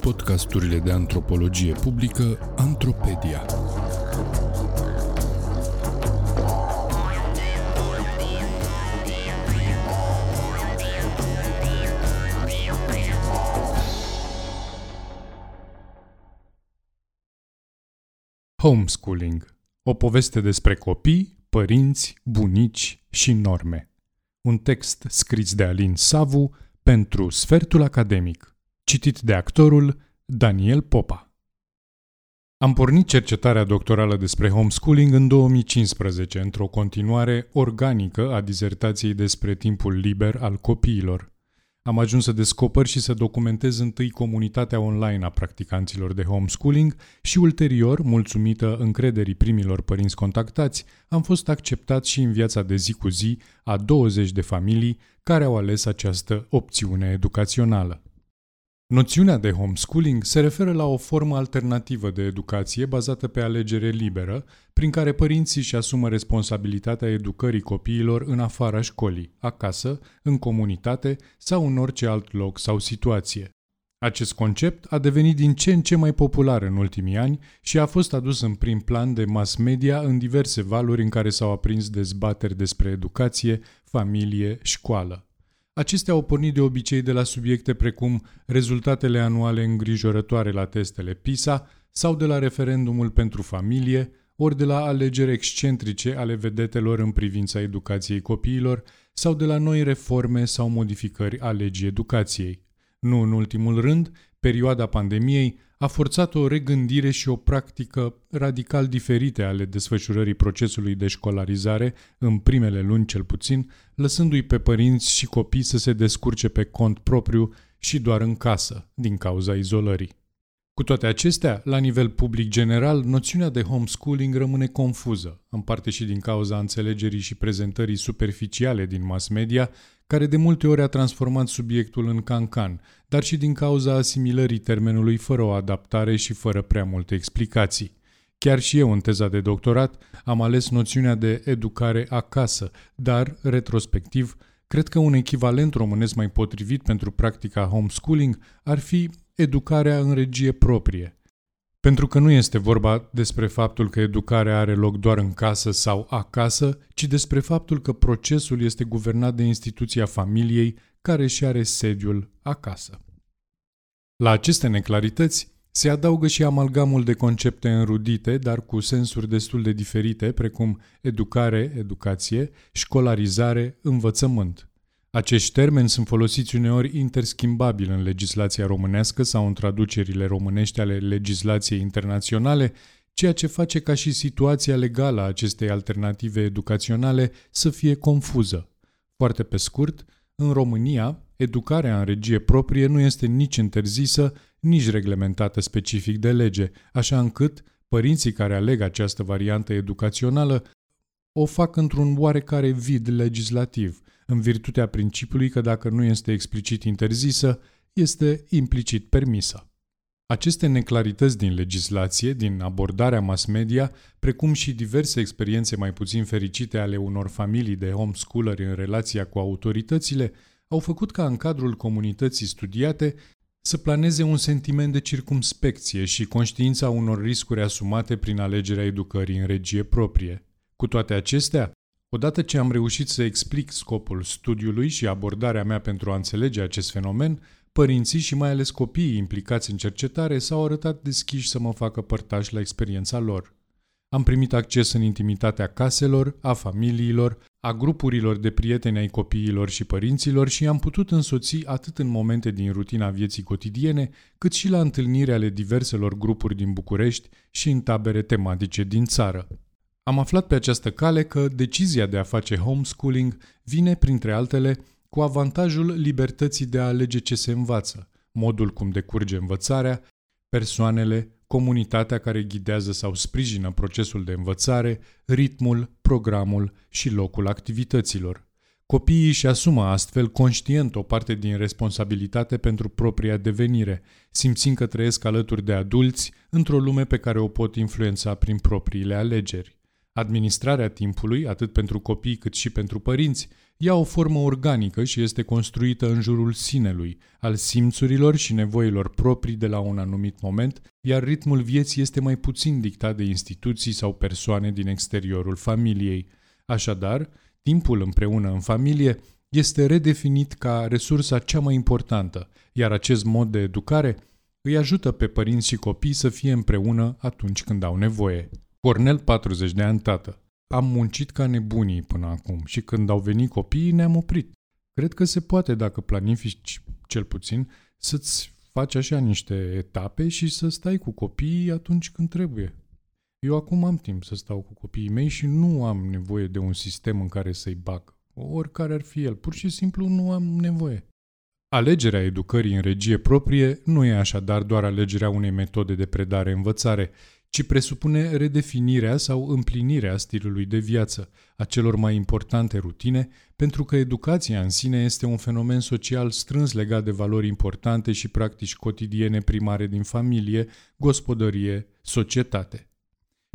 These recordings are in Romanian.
Podcasturile de antropologie publică Antropedia. Homeschooling. O poveste despre copii, părinți, bunici și norme. Un text scris de Alin Savu pentru Sfertul Academic. Citit de actorul Daniel Popa. Am pornit cercetarea doctorală despre homeschooling în 2015, într-o continuare organică a dizertației despre timpul liber al copiilor. Am ajuns să descoper și să documentez întâi comunitatea online a practicanților de homeschooling și ulterior, mulțumită încrederii primilor părinți contactați, am fost acceptat și în viața de zi cu zi a 20 de familii care au ales această opțiune educațională. Noțiunea de homeschooling se referă la o formă alternativă de educație bazată pe alegere liberă, prin care părinții își asumă responsabilitatea educării copiilor în afara școlii, acasă, în comunitate sau în orice alt loc sau situație. Acest concept a devenit din ce în ce mai popular în ultimii ani și a fost adus în prim plan de mass media în diverse valuri în care s-au aprins dezbateri despre educație, familie, școală. Acestea au pornit de obicei de la subiecte precum rezultatele anuale îngrijorătoare la testele PISA sau de la referendumul pentru familie, ori de la alegeri excentrice ale vedetelor în privința educației copiilor sau de la noi reforme sau modificări a legii educației. Nu în ultimul rând, perioada pandemiei a forțat o regândire și o practică radical diferite ale desfășurării procesului de școlarizare în primele luni cel puțin, lăsându-i pe părinți și copii să se descurce pe cont propriu și doar în casă, din cauza izolării. Cu toate acestea, la nivel public general, noțiunea de homeschooling rămâne confuză, în parte și din cauza înțelegerii și prezentării superficiale din mass media, care de multe ori a transformat subiectul în cancan, dar și din cauza asimilării termenului fără o adaptare și fără prea multe explicații. Chiar și eu, în teza de doctorat, am ales noțiunea de educare acasă, dar, retrospectiv, cred că un echivalent românesc mai potrivit pentru practica homeschooling ar fi educarea în regie proprie. Pentru că nu este vorba despre faptul că educarea are loc doar în casă sau acasă, ci despre faptul că procesul este guvernat de instituția familiei care și are sediul acasă. La aceste neclarități se adaugă și amalgamul de concepte înrudite, dar cu sensuri destul de diferite, precum educare, educație, școlarizare, învățământ. Acești termeni sunt folosiți uneori interschimbabil în legislația românească sau în traducerile românești ale legislației internaționale, ceea ce face ca și situația legală a acestei alternative educaționale să fie confuză. Foarte pe scurt, în România, educarea în regie proprie nu este nici interzisă, nici reglementată specific de lege, așa încât părinții care aleg această variantă educațională o fac într-un oarecare vid legislativ – în virtutea principiului că dacă nu este explicit interzisă, este implicit permisă. Aceste neclarități din legislație, din abordarea mass media, precum și diverse experiențe mai puțin fericite ale unor familii de homeschooleri în relația cu autoritățile, au făcut ca în cadrul comunității studiate să planeze un sentiment de circumspecție și conștiința unor riscuri asumate prin alegerea educării în regie proprie. Cu toate acestea, Odată ce am reușit să explic scopul studiului și abordarea mea pentru a înțelege acest fenomen, părinții și mai ales copiii implicați în cercetare s-au arătat deschiși să mă facă părtaș la experiența lor. Am primit acces în intimitatea caselor, a familiilor, a grupurilor de prieteni ai copiilor și părinților și am putut însoți atât în momente din rutina vieții cotidiene, cât și la întâlniri ale diverselor grupuri din București și în tabere tematice din țară. Am aflat pe această cale că decizia de a face homeschooling vine, printre altele, cu avantajul libertății de a alege ce se învață, modul cum decurge învățarea, persoanele, comunitatea care ghidează sau sprijină procesul de învățare, ritmul, programul și locul activităților. Copiii își asumă astfel conștient o parte din responsabilitate pentru propria devenire, simțind că trăiesc alături de adulți într-o lume pe care o pot influența prin propriile alegeri. Administrarea timpului, atât pentru copii cât și pentru părinți, ia o formă organică și este construită în jurul sinelui, al simțurilor și nevoilor proprii de la un anumit moment, iar ritmul vieții este mai puțin dictat de instituții sau persoane din exteriorul familiei. Așadar, timpul împreună în familie este redefinit ca resursa cea mai importantă, iar acest mod de educare îi ajută pe părinți și copii să fie împreună atunci când au nevoie. Cornel, 40 de ani tată. Am muncit ca nebunii până acum și când au venit copiii ne-am oprit. Cred că se poate, dacă planifici cel puțin, să-ți faci așa niște etape și să stai cu copiii atunci când trebuie. Eu acum am timp să stau cu copiii mei și nu am nevoie de un sistem în care să-i bag. Oricare ar fi el, pur și simplu nu am nevoie. Alegerea educării în regie proprie nu e așadar doar alegerea unei metode de predare-învățare, ci presupune redefinirea sau împlinirea stilului de viață, a celor mai importante rutine, pentru că educația în sine este un fenomen social strâns legat de valori importante și practici cotidiene primare din familie, gospodărie, societate.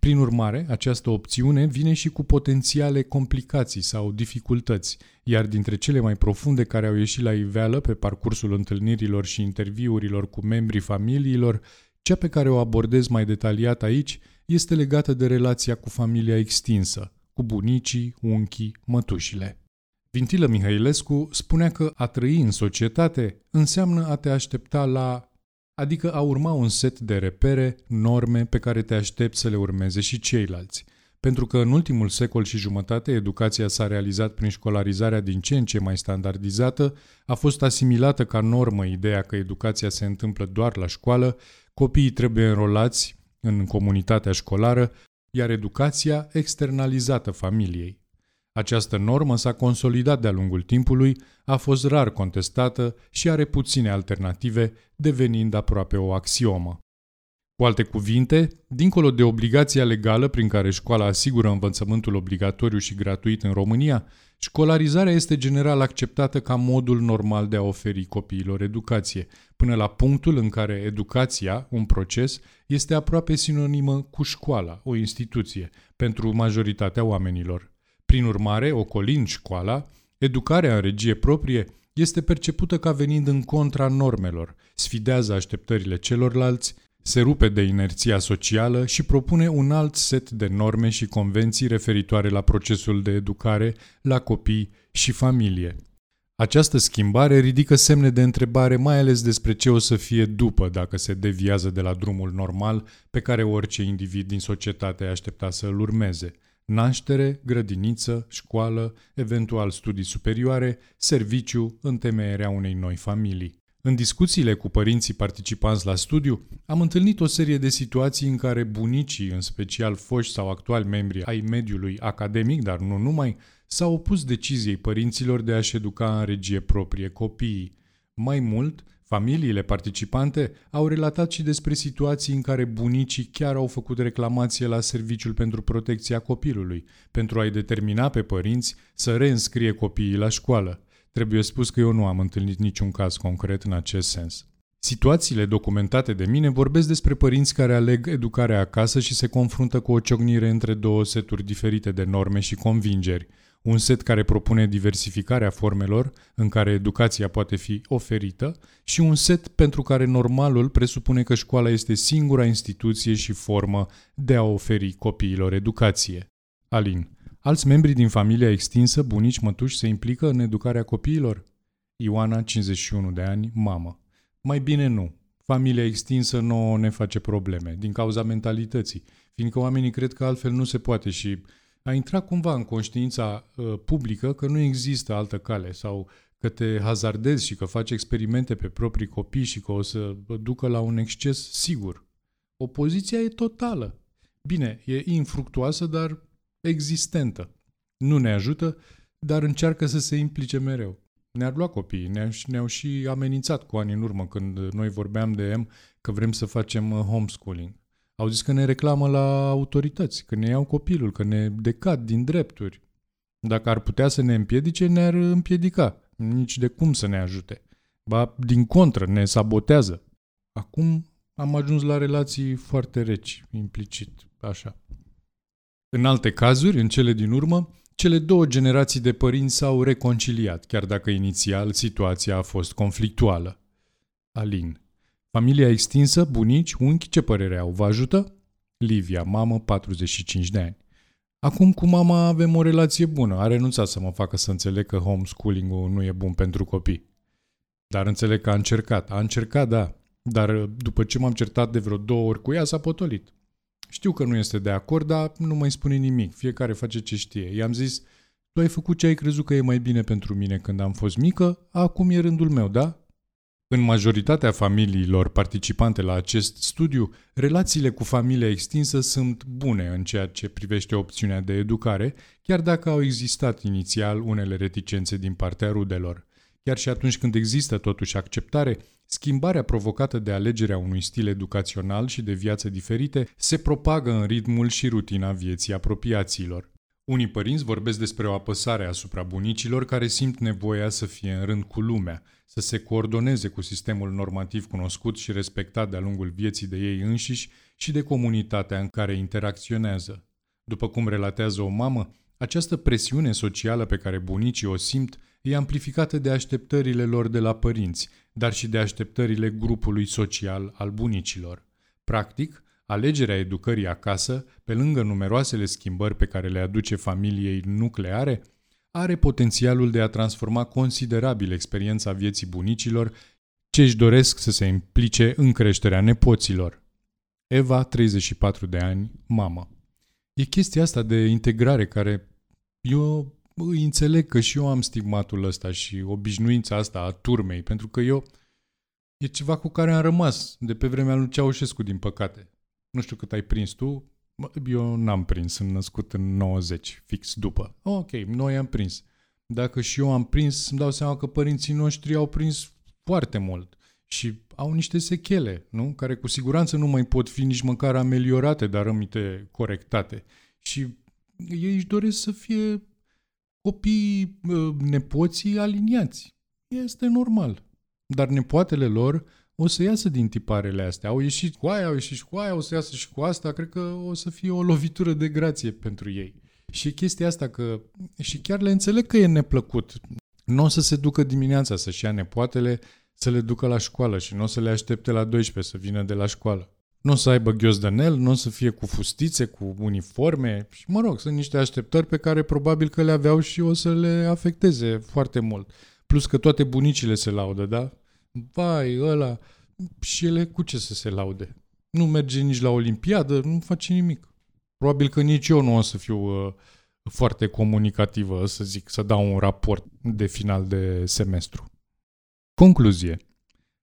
Prin urmare, această opțiune vine și cu potențiale complicații sau dificultăți, iar dintre cele mai profunde care au ieșit la iveală pe parcursul întâlnirilor și interviurilor cu membrii familiilor cea pe care o abordez mai detaliat aici este legată de relația cu familia extinsă, cu bunicii, unchii, mătușile. Vintilă Mihailescu spunea că a trăi în societate înseamnă a te aștepta la adică a urma un set de repere, norme pe care te aștepți să le urmeze și ceilalți. Pentru că în ultimul secol și jumătate educația s-a realizat prin școlarizarea din ce în ce mai standardizată, a fost asimilată ca normă ideea că educația se întâmplă doar la școală Copiii trebuie înrolați în comunitatea școlară, iar educația externalizată familiei. Această normă s-a consolidat de-a lungul timpului, a fost rar contestată și are puține alternative, devenind aproape o axiomă. Cu alte cuvinte, dincolo de obligația legală prin care școala asigură învățământul obligatoriu și gratuit în România, școlarizarea este general acceptată ca modul normal de a oferi copiilor educație, până la punctul în care educația, un proces, este aproape sinonimă cu școala, o instituție, pentru majoritatea oamenilor. Prin urmare, ocolind școala, educarea în regie proprie este percepută ca venind în contra normelor, sfidează așteptările celorlalți, se rupe de inerția socială și propune un alt set de norme și convenții referitoare la procesul de educare, la copii și familie. Această schimbare ridică semne de întrebare mai ales despre ce o să fie după dacă se deviază de la drumul normal pe care orice individ din societate aștepta să îl urmeze. Naștere, grădiniță, școală, eventual studii superioare, serviciu, întemeierea unei noi familii. În discuțiile cu părinții participanți la studiu, am întâlnit o serie de situații în care bunicii, în special foști sau actuali membri ai mediului academic, dar nu numai, s-au opus deciziei părinților de a-și educa în regie proprie copiii. Mai mult, familiile participante au relatat și despre situații în care bunicii chiar au făcut reclamație la Serviciul pentru Protecția Copilului, pentru a-i determina pe părinți să reînscrie copiii la școală. Trebuie spus că eu nu am întâlnit niciun caz concret în acest sens. Situațiile documentate de mine vorbesc despre părinți care aleg educarea acasă și se confruntă cu o ciocnire între două seturi diferite de norme și convingeri. Un set care propune diversificarea formelor în care educația poate fi oferită și un set pentru care normalul presupune că școala este singura instituție și formă de a oferi copiilor educație. Alin Alți membri din familia extinsă, bunici, mătuși, se implică în educarea copiilor? Ioana, 51 de ani, mamă. Mai bine nu. Familia extinsă nu ne face probleme, din cauza mentalității, fiindcă oamenii cred că altfel nu se poate și a intrat cumva în conștiința uh, publică că nu există altă cale sau că te hazardezi și că faci experimente pe proprii copii și că o să ducă la un exces sigur. Opoziția e totală. Bine, e infructuoasă, dar existentă. Nu ne ajută, dar încearcă să se implice mereu. Ne-ar lua copiii, ne-au, ne și amenințat cu ani în urmă când noi vorbeam de M că vrem să facem uh, homeschooling. Au zis că ne reclamă la autorități, că ne iau copilul, că ne decad din drepturi. Dacă ar putea să ne împiedice, ne-ar împiedica. Nici de cum să ne ajute. Ba, din contră, ne sabotează. Acum am ajuns la relații foarte reci, implicit, așa. În alte cazuri, în cele din urmă, Cele două generații de părinți s-au reconciliat, chiar dacă inițial situația a fost conflictuală. Alin. Familia extinsă, bunici, unchi, ce părere au? Vă ajută? Livia, mamă, 45 de ani. Acum cu mama avem o relație bună. A renunțat să mă facă să înțeleg că homeschooling-ul nu e bun pentru copii. Dar înțeleg că a încercat. A încercat, da. Dar după ce m-am certat de vreo două ori cu ea, s-a potolit. Știu că nu este de acord, dar nu mai spune nimic. Fiecare face ce știe. I-am zis, tu ai făcut ce ai crezut că e mai bine pentru mine când am fost mică, acum e rândul meu, da? În majoritatea familiilor participante la acest studiu, relațiile cu familia extinsă sunt bune în ceea ce privește opțiunea de educare, chiar dacă au existat inițial unele reticențe din partea rudelor. Chiar și atunci când există totuși acceptare, schimbarea provocată de alegerea unui stil educațional și de viață diferite se propagă în ritmul și rutina vieții apropiaților. Unii părinți vorbesc despre o apăsare asupra bunicilor care simt nevoia să fie în rând cu lumea, să se coordoneze cu sistemul normativ cunoscut și respectat de-a lungul vieții de ei înșiși și de comunitatea în care interacționează. După cum relatează o mamă, această presiune socială pe care bunicii o simt e amplificată de așteptările lor de la părinți, dar și de așteptările grupului social al bunicilor. Practic, alegerea educării acasă, pe lângă numeroasele schimbări pe care le aduce familiei nucleare, are potențialul de a transforma considerabil experiența vieții bunicilor ce își doresc să se implice în creșterea nepoților. Eva, 34 de ani, mamă. E chestia asta de integrare care eu îi înțeleg că și eu am stigmatul ăsta și obișnuința asta a turmei, pentru că eu e ceva cu care am rămas de pe vremea lui Ceaușescu, din păcate. Nu știu cât ai prins tu, eu n-am prins, sunt născut în 90, fix după. Ok, noi am prins. Dacă și eu am prins, îmi dau seama că părinții noștri au prins foarte mult și au niște sechele, nu? Care cu siguranță nu mai pot fi nici măcar ameliorate, dar rămite corectate. Și ei își doresc să fie copii, ă, nepoții aliniați. Este normal. Dar nepoatele lor o să iasă din tiparele astea. Au ieșit cu aia, au ieșit și cu aia, o să iasă și cu asta. Cred că o să fie o lovitură de grație pentru ei. Și chestia asta că... Și chiar le înțeleg că e neplăcut. Nu o să se ducă dimineața să-și ia nepoatele, să le ducă la școală și nu o să le aștepte la 12 să vină de la școală. Nu o să aibă ghiozdanel, nu o să fie cu fustițe, cu uniforme și, mă rog, sunt niște așteptări pe care probabil că le aveau și o să le afecteze foarte mult. Plus că toate bunicile se laudă, da? Vai, ăla... Și ele cu ce să se laude? Nu merge nici la Olimpiadă, nu face nimic. Probabil că nici eu nu o să fiu uh, foarte comunicativă, să zic, să dau un raport de final de semestru. Concluzie.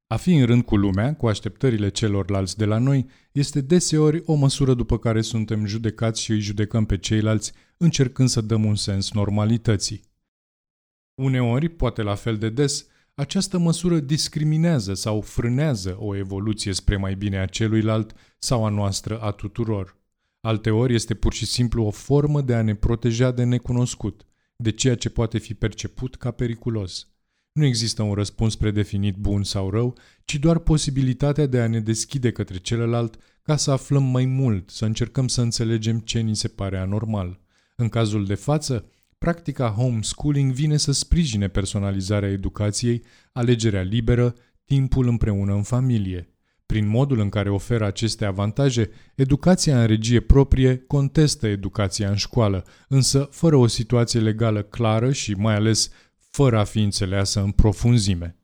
A fi în rând cu lumea, cu așteptările celorlalți de la noi, este deseori o măsură după care suntem judecați și îi judecăm pe ceilalți, încercând să dăm un sens normalității. Uneori, poate la fel de des, această măsură discriminează sau frânează o evoluție spre mai bine a celuilalt sau a noastră a tuturor. Alteori este pur și simplu o formă de a ne proteja de necunoscut, de ceea ce poate fi perceput ca periculos. Nu există un răspuns predefinit bun sau rău, ci doar posibilitatea de a ne deschide către celălalt ca să aflăm mai mult, să încercăm să înțelegem ce ni se pare anormal. În cazul de față, practica homeschooling vine să sprijine personalizarea educației, alegerea liberă, timpul împreună în familie. Prin modul în care oferă aceste avantaje, educația în regie proprie contestă educația în școală, însă fără o situație legală clară și mai ales fără a fi înțeleasă în profunzime.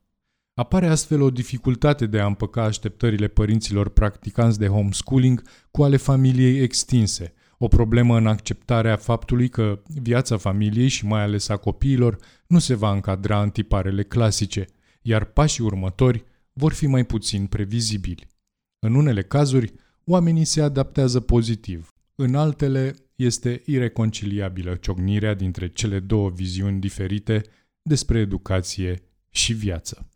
Apare astfel o dificultate de a împăca așteptările părinților practicanți de homeschooling cu ale familiei extinse, o problemă în acceptarea faptului că viața familiei și mai ales a copiilor nu se va încadra în tiparele clasice, iar pașii următori vor fi mai puțin previzibili. În unele cazuri, oamenii se adaptează pozitiv, în altele este ireconciliabilă ciocnirea dintre cele două viziuni diferite despre educație și viață.